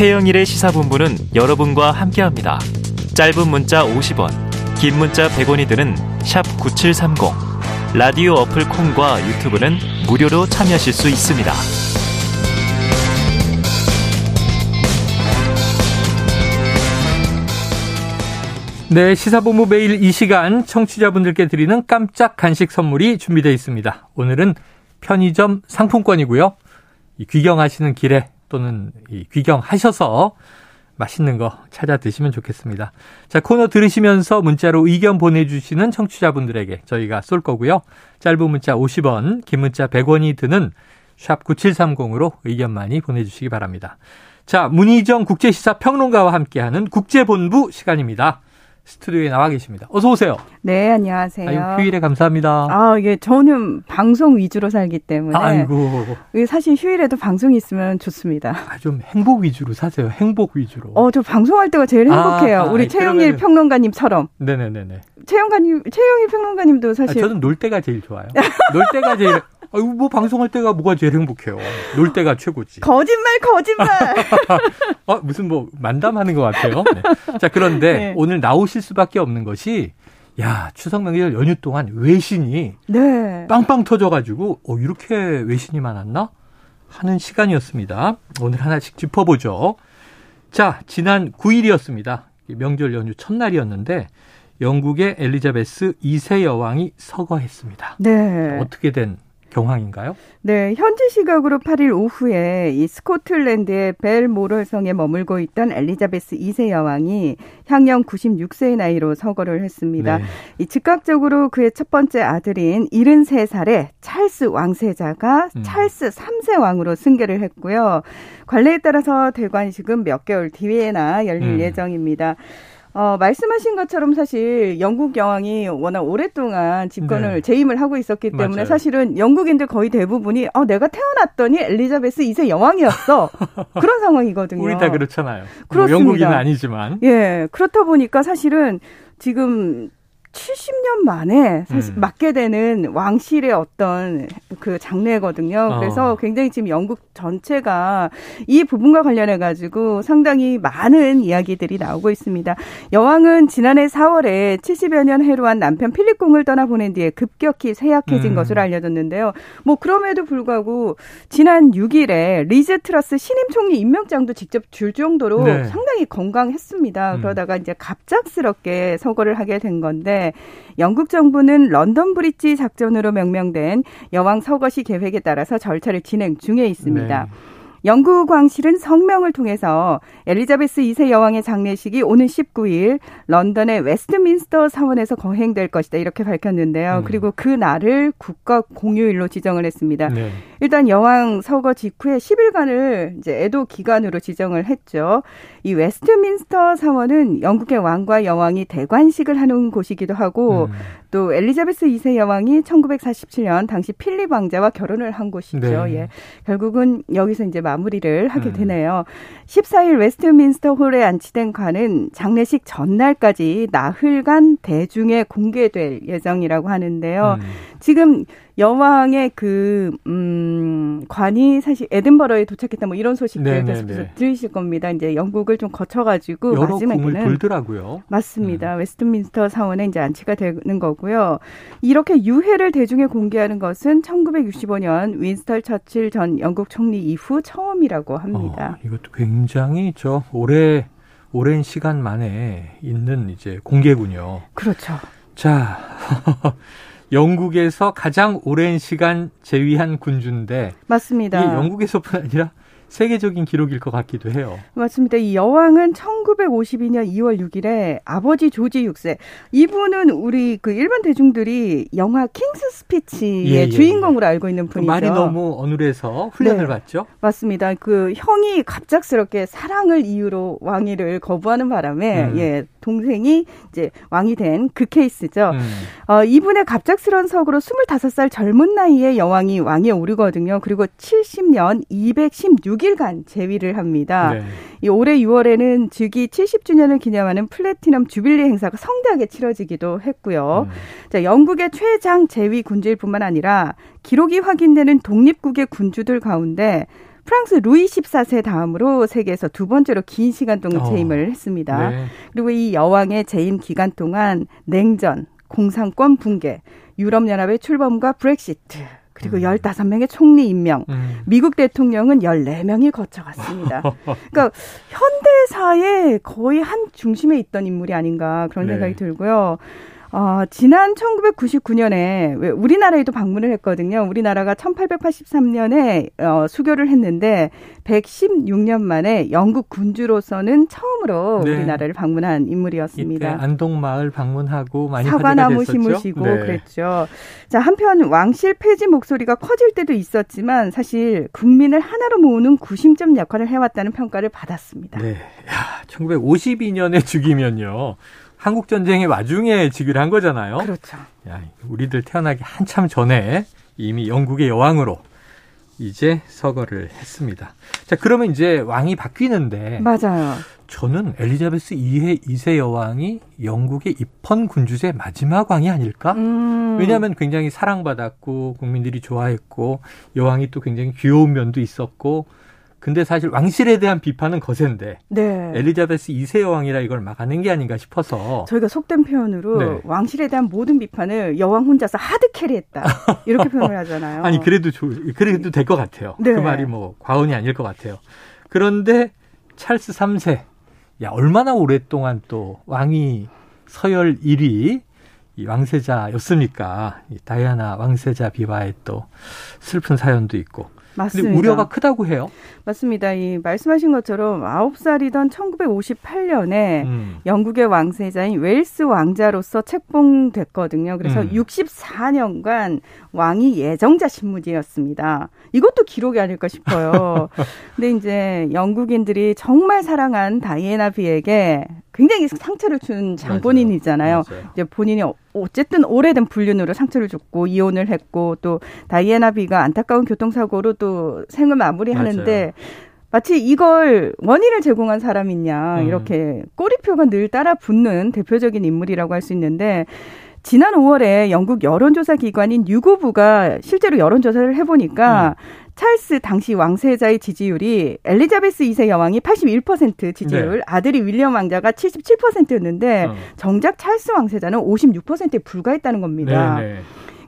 최영일의 시사본부는 여러분과 함께합니다. 짧은 문자 50원, 긴 문자 100원이 드는 9730. 라디오 어플 콩과 유튜브는 무료로 참여하실 수 있습니다. 네, 시사본부 매일 이 시간 청취자분들께 드리는 깜짝 간식 선물이 준비되어 있습니다. 오늘은 편의점 상품권이고요. 귀경하시는 길에 또는 귀경하셔서 맛있는 거 찾아 드시면 좋겠습니다. 자, 코너 들으시면서 문자로 의견 보내주시는 청취자분들에게 저희가 쏠 거고요. 짧은 문자 50원, 긴 문자 100원이 드는 샵 9730으로 의견 많이 보내주시기 바랍니다. 자, 문희정 국제시사 평론가와 함께하는 국제본부 시간입니다. 스튜디오에 나와 계십니다. 어서 오세요. 네, 안녕하세요. 아유, 휴일에 감사합니다. 아, 이게 저는 방송 위주로 살기 때문에 아이고. 사실 휴일에도 방송이 있으면 좋습니다. 아, 좀 행복 위주로 사세요. 행복 위주로. 어, 저 방송할 때가 제일 행복해요. 아, 우리 최영일 그러면은... 평론가님처럼. 네 네 네 네. 최영가님, 최영일 평론가님도 사실 아, 저는 놀 때가 제일 좋아요. 놀 때가 제일 아유, 뭐 방송할 때가 뭐가 제일 행복해요. 놀 때가 최고지. 거짓말, 거짓말. 어, 무슨 뭐 만담하는 것 같아요. 네. 자, 그런데 네. 오늘 나오실 수밖에 없는 것이 야 추석 명절 연휴 동안 외신이 네. 빵빵 터져가지고 어, 이렇게 외신이 많았나 하는 시간이었습니다. 오늘 하나씩 짚어보죠. 자, 지난 9일이었습니다. 명절 연휴 첫날이었는데 영국의 엘리자베스 2세 여왕이 서거했습니다. 네. 어떻게 된 경황인가요? 네, 현지 시각으로 8일 오후에 이 스코틀랜드의 벨 모럴성에 머물고 있던 엘리자베스 2세 여왕이 향년 96세의 나이로 서거를 했습니다. 네. 이 즉각적으로 그의 첫 번째 아들인 73살의 찰스 왕세자가 음. 찰스 3세 왕으로 승계를 했고요. 관례에 따라서 대관식은 몇 개월 뒤에나 열릴 음. 예정입니다. 어, 말씀하신 것처럼 사실 영국 여왕이 워낙 오랫동안 집권을 네. 재임을 하고 있었기 때문에 맞아요. 사실은 영국인들 거의 대부분이 어, 내가 태어났더니 엘리자베스 2세 여왕이었어. 그런 상황이거든요. 우리 다 그렇잖아요. 뭐 그렇습니다. 뭐 영국인은 아니지만. 예. 그렇다 보니까 사실은 지금 70년 만에 사실 음. 맡게 되는 왕실의 어떤 그 장례거든요. 그래서 어. 굉장히 지금 영국 전체가 이 부분과 관련해 가지고 상당히 많은 이야기들이 나오고 있습니다. 여왕은 지난해 4월에 70여 년 해로한 남편 필립공을 떠나보낸 뒤에 급격히 쇠약해진 음. 것으로 알려졌는데요. 뭐 그럼에도 불구하고 지난 6일에 리즈 트러스 신임 총리 임명장도 직접 줄 정도로 네. 상당히 건강했습니다. 음. 그러다가 이제 갑작스럽게 서거를 하게 된 건데 영국 정부는 런던 브릿지 작전으로 명명된 여왕 서거시 계획에 따라서 절차를 진행 중에 있습니다. 네. 영국 왕실은 성명을 통해서 엘리자베스 2세 여왕의 장례식이 오는 19일 런던의 웨스트민스터 사원에서 거행될 것이다 이렇게 밝혔는데요. 음. 그리고 그 날을 국가 공휴일로 지정을 했습니다. 네. 일단 여왕 서거 직후에 10일간을 이제 애도 기간으로 지정을 했죠. 이 웨스트민스터 사원은 영국의 왕과 여왕이 대관식을 하는 곳이기도 하고 음. 또 엘리자베스 2세 여왕이 1947년 당시 필립 왕자와 결혼을 한 곳이죠. 네. 예. 결국은 여기서 이제 마무리를 하게 음. 되네요. 14일 웨스트민스터 홀에 안치된 관은 장례식 전날까지 나흘간 대중에 공개될 예정이라고 하는데요. 음. 지금 여왕의 그, 음, 관이 사실 에든버러에 도착했다 뭐 이런 소식들 계속 들으실 겁니다. 이제 영국을 좀 거쳐가지고 여러 마지막에는. 돌더라고요. 맞습니다. 음. 웨스트민스터 사원에 이제 안치가 되는 거고요. 이렇게 유해를 대중에 공개하는 것은 1965년 윈스턴 처칠 전 영국 총리 이후 처음이라고 합니다. 어, 이것도 굉장히 저 오래 오랜 시간 만에 있는 이제 공개군요. 그렇죠. 자. 영국에서 가장 오랜 시간 재위한 군주인데 맞습니다. 영국에서뿐 아니라 세계적인 기록일 것 같기도 해요. 맞습니다. 이 여왕은 1952년 2월 6일에 아버지 조지 6세 이분은 우리 그 일반 대중들이 영화 킹스 스피치의 예, 예, 주인공으로 예. 알고 있는 그 분이죠. 말이 너무 어눌해서 훈련을 네, 받죠. 맞습니다. 그 형이 갑작스럽게 사랑을 이유로 왕위를 거부하는 바람에 음. 예 동생이 이제 왕이 된 그 케이스죠. 음. 어, 이분의 갑작스러운 석으로 25살 젊은 나이에 여왕이 왕에 오르거든요. 그리고 70년 216 일간 재위를 합니다. 네. 이 올해 6월에는 즉위 70주년을 기념하는 플래티넘 주빌리 행사가 성대하게 치러지기도 했고요. 음. 자, 영국의 최장 재위 군주일 뿐만 아니라 기록이 확인되는 독립국의 군주들 가운데 프랑스 루이 14세 다음으로 세계에서 두 번째로 긴 시간 동안 어. 재임을 어. 했습니다. 네. 그리고 이 여왕의 재임 기간 동안 냉전, 공산권 붕괴, 유럽연합의 출범과 브렉시트, 그리고 음. 15명의 총리 임명, 음. 미국 대통령은 14명이 거쳐갔습니다. 그러니까 현대사의 거의 한 중심에 있던 인물이 아닌가 그런 네. 생각이 들고요. 어, 지난 1999년에 우리나라에도 방문을 했거든요. 우리나라가 1883년에 어, 수교를 했는데 116년 만에 영국 군주로서는 처음으로 네. 우리나라를 방문한 인물이었습니다. 안동 마을 방문하고 많이 사과나무 심으시고 네. 그랬죠. 자 한편 왕실 폐지 목소리가 커질 때도 있었지만 사실 국민을 하나로 모으는 구심점 역할을 해왔다는 평가를 받았습니다. 네, 야, 1952년에 죽이면요. 한국 전쟁의 와중에 즉위를 한 거잖아요. 그렇죠. 야, 우리들 태어나기 한참 전에 이미 영국의 여왕으로 이제 서거를 했습니다. 자, 그러면 이제 왕이 바뀌는데 맞아요. 저는 엘리자베스 2세, 2세 여왕이 영국의 입헌 군주제 마지막 왕이 아닐까? 음. 왜냐하면 굉장히 사랑받았고 국민들이 좋아했고 여왕이 또 굉장히 귀여운 면도 있었고 근데 사실 왕실에 대한 비판은 거센데 네. 엘리자베스 2세 여왕이라 이걸 막아낸 게 아닌가 싶어서 저희가 속된 표현으로 네. 왕실에 대한 모든 비판을 여왕 혼자서 하드 캐리했다 이렇게 표현을 하잖아요. 아니 그래도 조, 그래도 될 것 같아요. 네. 그 말이 뭐 과언이 아닐 것 같아요. 그런데 찰스 3세 야 얼마나 오랫동안 또 왕이 서열 1위 이 왕세자였습니까? 이 다이아나 왕세자 비바의 또 슬픈 사연도 있고 맞습니다. 우려가 크다고 해요. 맞습니다. 이 말씀하신 것처럼 9살이던 1958년에 음. 영국의 왕세자인 웨일스 왕자로서 책봉됐거든요. 그래서 음. 64년간 왕이 예정자 신무지였습니다. 이것도 기록이 아닐까 싶어요. 근데 이제 영국인들이 정말 사랑한 다이애나 비에게 굉장히 상처를 준 장본인이잖아요. 맞아요. 이제 본인이 어쨌든 오래된 불륜으로 상처를 줬고 이혼을 했고 또 다이애나 비가 안타까운 교통사고로 또 생을 마무리하는데 마치 이걸 원인을 제공한 사람이냐 음. 이렇게 꼬리표가 늘 따라 붙는 대표적인 인물이라고 할 수 있는데 지난 5월에 영국 여론조사 기관인 유고부가 실제로 여론조사를 해보니까 음. 찰스 당시 왕세자의 지지율이 엘리자베스 2세 여왕이 81% 지지율, 네. 아들이 윌리엄 왕자가 77%였는데 어. 정작 찰스 왕세자는 56%에 불과했다는 겁니다. 네, 네.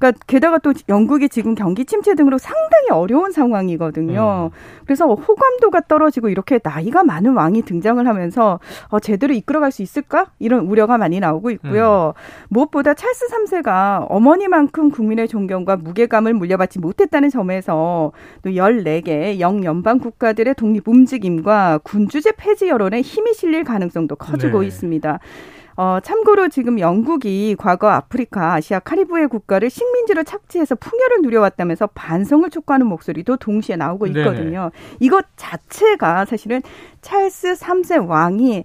그러니까 게다가 또 영국이 지금 경기 침체 등으로 상당히 어려운 상황이거든요. 음. 그래서 호감도가 떨어지고 이렇게 나이가 많은 왕이 등장을 하면서 어, 제대로 이끌어갈 수 있을까? 이런 우려가 많이 나오고 있고요. 음. 무엇보다 찰스 3세가 어머니만큼 국민의 존경과 무게감을 물려받지 못했다는 점에서 또 14개 영연방 국가들의 독립 움직임과 군주제 폐지 여론에 힘이 실릴 가능성도 커지고 네. 있습니다. 어, 참고로 지금 영국이 과거 아프리카, 아시아, 카리브해 국가를 식민지로 착지해서 풍요를 누려왔다면서 반성을 촉구하는 목소리도 동시에 나오고 있거든요. 네네. 이것 자체가 사실은 찰스 3세 왕이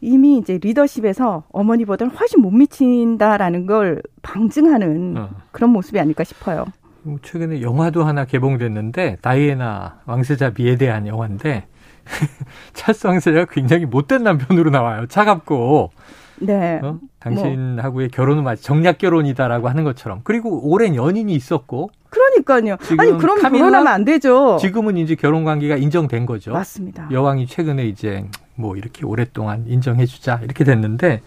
이미 이제 리더십에서 어머니보다는 훨씬 못 미친다라는 걸 방증하는 어. 그런 모습이 아닐까 싶어요. 뭐 최근에 영화도 하나 개봉됐는데 다이애나 왕세자 비에 대한 영화인데 찰스 왕세자가 굉장히 못된 남편으로 나와요. 차갑고 네. 어? 당신하고의 뭐. 결혼은 마치 정략 결혼이다라고 하는 것처럼 그리고 오랜 연인이 있었고 그러니까요. 아니 그럼 결혼하면 안 되죠. 지금은 이제 결혼 관계가 인정된 거죠. 맞습니다. 여왕이 최근에 이제 뭐 이렇게 오랫동안 인정해주자 이렇게 됐는데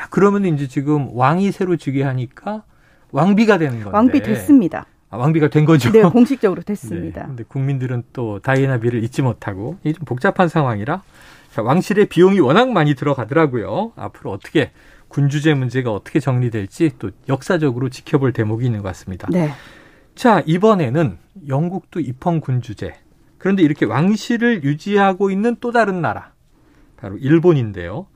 야 그러면 이제 지금 왕이 새로 즉위하니까 왕비가 되는 건데 왕비 됐습니다. 아, 왕비가 된 거죠. 네, 공식적으로 됐습니다. 네, 근데 국민들은 또 다이애나 비를 잊지 못하고 이게 좀 복잡한 상황이라 자, 왕실의 비용이 워낙 많이 들어가더라고요. 앞으로 어떻게 군주제 문제가 어떻게 정리될지 또 역사적으로 지켜볼 대목이 있는 것 같습니다. 네. 자, 이번에는 영국도 입헌 군주제. 그런데 이렇게 왕실을 유지하고 있는 또 다른 나라. 바로 일본인데요.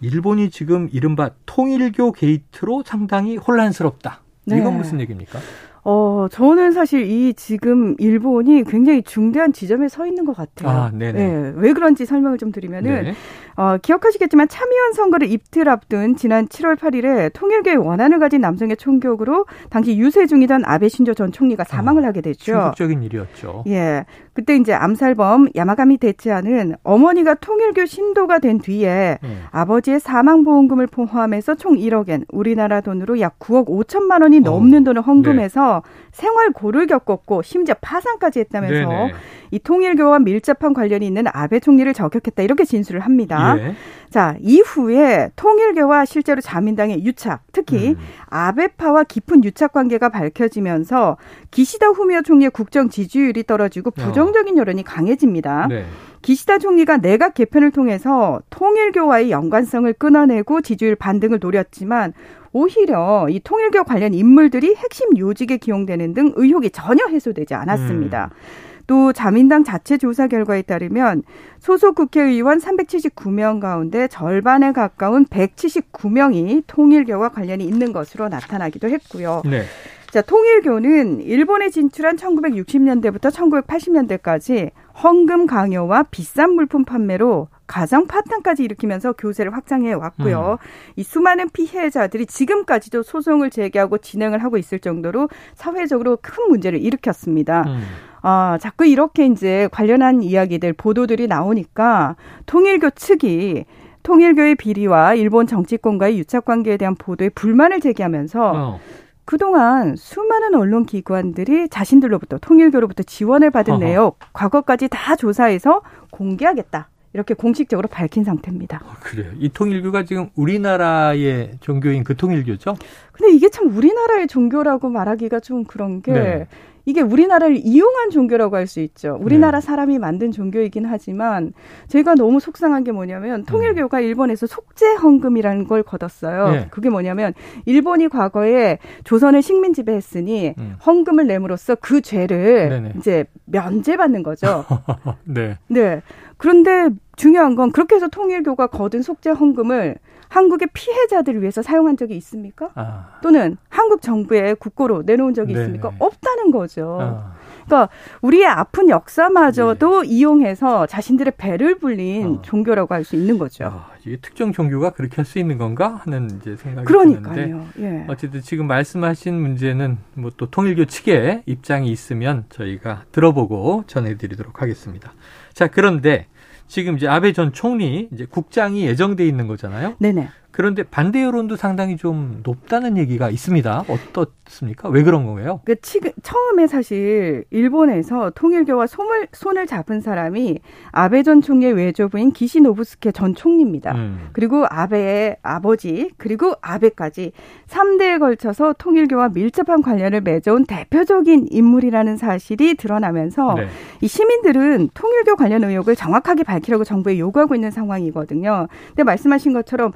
일본이 지금 이른바 통일교 게이트로 상당히 혼란스럽다. 네. 이건 무슨 얘기입니까? 어, 저는 사실 이 지금 일본이 굉장히 중대한 지점에 서 있는 것 같아요. 아, 네네. 네, 왜 그런지 설명을 좀 드리면은, 네. 어, 기억하시겠지만 참의원 선거를 입틀 앞둔 지난 7월 8일에 통일교의 원한을 가진 남성의 총격으로 당시 유세 중이던 아베 신조 전 총리가 사망을 어, 하게 됐죠. 충격적인 일이었죠. 예. 그때 이제 암살범 야마가미 대치하는 어머니가 통일교 신도가 된 뒤에 음. 아버지의 사망보험금을 포함해서 총 1억엔 우리나라 돈으로 약 9억 5천만 원이 어. 넘는 돈을 헌금해서 네. 생활 고를 겪었고 심지어 파산까지 했다면서 네네. 이 통일교와 밀접한 관련이 있는 아베 총리를 저격했다 이렇게 진술을 합니다. 예. 자 이후에 통일교와 실제로 자민당의 유착, 특히 음. 아베파와 깊은 유착 관계가 밝혀지면서 기시다 후미오 총리의 국정 지지율이 떨어지고 어. 부정적인 여론이 강해집니다. 네. 기시다 총리가 내각 개편을 통해서 통일교와의 연관성을 끊어내고 지지율 반등을 노렸지만 오히려 이 통일교 관련 인물들이 핵심 요직에 기용되는 등 의혹이 전혀 해소되지 않았습니다. 음. 또 자민당 자체 조사 결과에 따르면 소속 국회의원 379명 가운데 절반에 가까운 179명이 통일교와 관련이 있는 것으로 나타나기도 했고요. 네. 자, 통일교는 일본에 진출한 1960년대부터 1980년대까지 헌금 강요와 비싼 물품 판매로 가정 파탄까지 일으키면서 교세를 확장해 왔고요. 음. 이 수많은 피해자들이 지금까지도 소송을 제기하고 진행을 하고 있을 정도로 사회적으로 큰 문제를 일으켰습니다. 음. 아, 자꾸 이렇게 이제 관련한 이야기들, 보도들이 나오니까 통일교 측이 통일교의 비리와 일본 정치권과의 유착 관계에 대한 보도에 불만을 제기하면서 어. 그동안 수많은 언론 기관들이 자신들로부터 통일교로부터 지원을 받은 어허. 내용 과거까지 다 조사해서 공개하겠다. 이렇게 공식적으로 밝힌 상태입니다. 아, 그래요. 이 통일교가 지금 우리나라의 종교인 그 통일교죠? 근데 이게 참 우리나라의 종교라고 말하기가 좀 그런 게 네. 이게 우리나라를 이용한 종교라고 할 수 있죠. 우리나라 네. 사람이 만든 종교이긴 하지만 제가 너무 속상한 게 뭐냐면 통일교가 음. 일본에서 속죄 헌금이라는 걸 걷었어요. 네. 그게 뭐냐면 일본이 과거에 조선을 식민 지배했으니 음. 헌금을 내므로써 그 죄를 네네. 이제 면제받는 거죠. 네. 네. 그런데 중요한 건 그렇게 해서 통일교가 거둔 속죄 헌금을 한국의 피해자들을 위해서 사용한 적이 있습니까? 아. 또는 한국 정부의 국고로 내놓은 적이 네네. 있습니까? 없다는 거죠. 아. 그러니까 우리의 아픈 역사마저도 네. 이용해서 자신들의 배를 불린 아. 종교라고 할 수 있는 거죠. 아, 이게 특정 종교가 그렇게 할 수 있는 건가 하는 이제 생각이 그러니까요. 드는데 예. 어쨌든 지금 말씀하신 문제는 뭐 또 통일교 측의 입장이 있으면 저희가 들어보고 전해드리도록 하겠습니다. 자 그런데 지금 이제 아베 전 총리 이제 국장이 예정돼 있는 거잖아요. 네네. 그런데 반대 여론도 상당히 좀 높다는 얘기가 있습니다. 어떻습니까? 왜 그런 거예요? 그 지금 처음에 사실 일본에서 통일교와 손을 손을 잡은 사람이 아베 전 총리의 외조부인 기시 노부스케 전 총리입니다. 음. 그리고 아베의 아버지 그리고 아베까지 3대에 걸쳐서 통일교와 밀접한 관련을 맺어온 대표적인 인물이라는 사실이 드러나면서 네. 이 시민들은 통일교 관련 의혹을 정확하게 밝히라고 정부에 요구하고 있는 상황이거든요. 근데 말씀하신 것처럼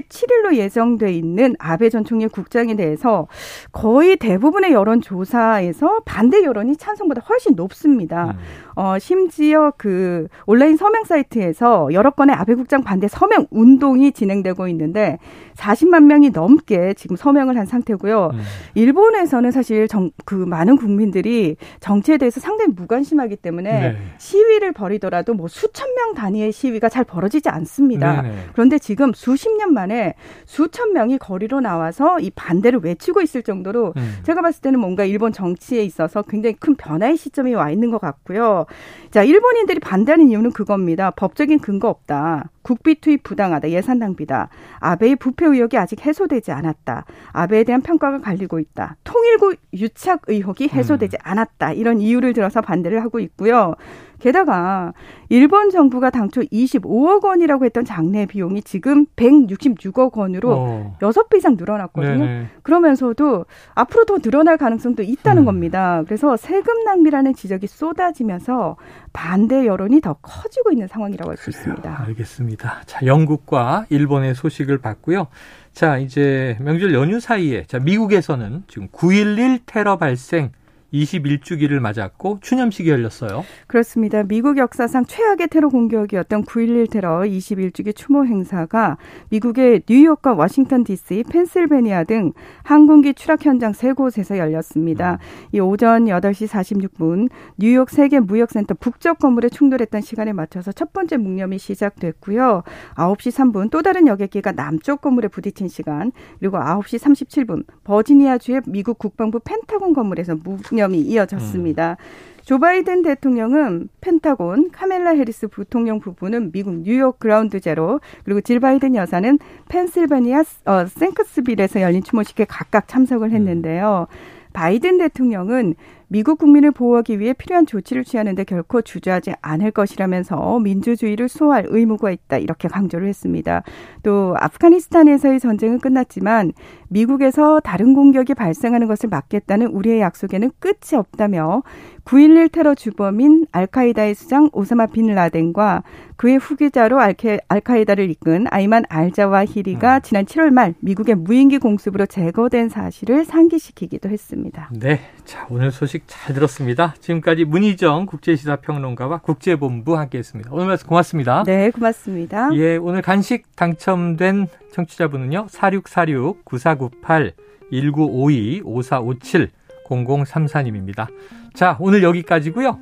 27일로 예정돼 있는 아베 전 총리 국장에 대해서 거의 대부분의 여론 조사에서 반대 여론이 찬성보다 훨씬 높습니다. 음. 어, 심지어 그 온라인 서명 사이트에서 여러 건의 아베 국장 반대 서명 운동이 진행되고 있는데 40만 명이 넘게 지금 서명을 한 상태고요. 음. 일본에서는 사실 정, 그 많은 국민들이 정치에 대해서 상당히 무관심하기 때문에 네. 시위를 벌이더라도 뭐 수천 명 단위의 시위가 잘 벌어지지 않습니다. 네, 네. 그런데 지금 수십 년 만에 수천 명이 거리로 나와서 이 반대를 외치고 있을 정도로 음. 제가 봤을 때는 뭔가 일본 정치에 있어서 굉장히 큰 변화의 시점이 와 있는 것 같고요. 자, 일본인들이 반대하는 이유는 그겁니다. 법적인 근거 없다. 국비 투입 부당하다. 예산 낭비다. 아베의 부패 의혹이 아직 해소되지 않았다. 아베에 대한 평가가 갈리고 있다. 통일구 유착 의혹이 해소되지 음. 않았다. 이런 이유를 들어서 반대를 하고 있고요. 게다가 일본 정부가 당초 25억 원이라고 했던 장례 비용이 지금 166억 원으로 어. 6배 이상 늘어났거든요. 네네. 그러면서도 앞으로 더 늘어날 가능성도 있다는 음. 겁니다. 그래서 세금 낭비라는 지적이 쏟아지면서 반대 여론이 더 커지고 있는 상황이라고 할 수 있습니다. 알겠습니다. 자, 영국과 일본의 소식을 봤고요. 자, 이제 명절 연휴 사이에 자, 미국에서는 지금 9.11 테러 발생 21주기를 맞았고 추념식이 열렸어요. 그렇습니다. 미국 역사상 최악의 테러 공격이었던 9.11 테러 21주기 추모 행사가 미국의 뉴욕과 워싱턴 DC, 펜실베니아 등 항공기 추락 현장 세 곳에서 열렸습니다. 음. 이 오전 8시 46분 뉴욕 세계 무역센터 북쪽 건물에 충돌했던 시간에 맞춰서 첫 번째 묵념이 시작됐고요. 9시 3분 또 다른 여객기가 남쪽 건물에 부딪힌 시간 그리고 9시 37분 버지니아주의 미국 국방부 펜타곤 건물에서 묵념 징념이 이어졌습니다. 음. 조 바이든 대통령은 펜타곤, 카멜라 해리스 부통령 부부는 미국 뉴욕 그라운드 제로, 그리고 질 바이든 여사는 펜실베니아 어, 생크스빌에서 열린 추모식에 각각 참석을 했는데요. 바이든 대통령은 미국 국민을 보호하기 위해 필요한 조치를 취하는데 결코 주저하지 않을 것이라면서 민주주의를 수호할 의무가 있다 이렇게 강조를 했습니다. 또 아프가니스탄에서의 전쟁은 끝났지만 미국에서 다른 공격이 발생하는 것을 막겠다는 우리의 약속에는 끝이 없다며 9.11 테러 주범인 알카이다의 수장 오사마 빈 라덴과 그의 후계자로 알케, 알카이다를 이끈 아이만 알자와히리가 음. 지난 7월 말 미국의 무인기 공습으로 제거된 사실을 상기시키기도 했습니다. 네. 자, 오늘 소식 잘 들었습니다. 지금까지 문희정 국제시사평론가와 국제본부 함께 했습니다. 오늘 말씀 고맙습니다. 네, 고맙습니다. 예, 오늘 간식 당첨된 청취자분은요. 4646-9498-1952-5457 0034님입니다. 자, 오늘 여기까지고요.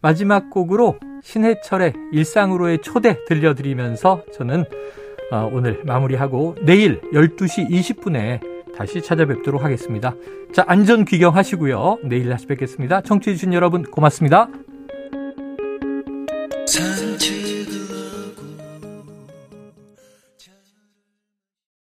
마지막 곡으로 신해철의 일상으로의 초대 들려드리면서 저는 어, 오늘 마무리하고 내일 12시 20분에 다시 찾아뵙도록 하겠습니다. 자, 안전 귀경하시고요. 내일 다시 뵙겠습니다. 청취해주신 여러분 고맙습니다.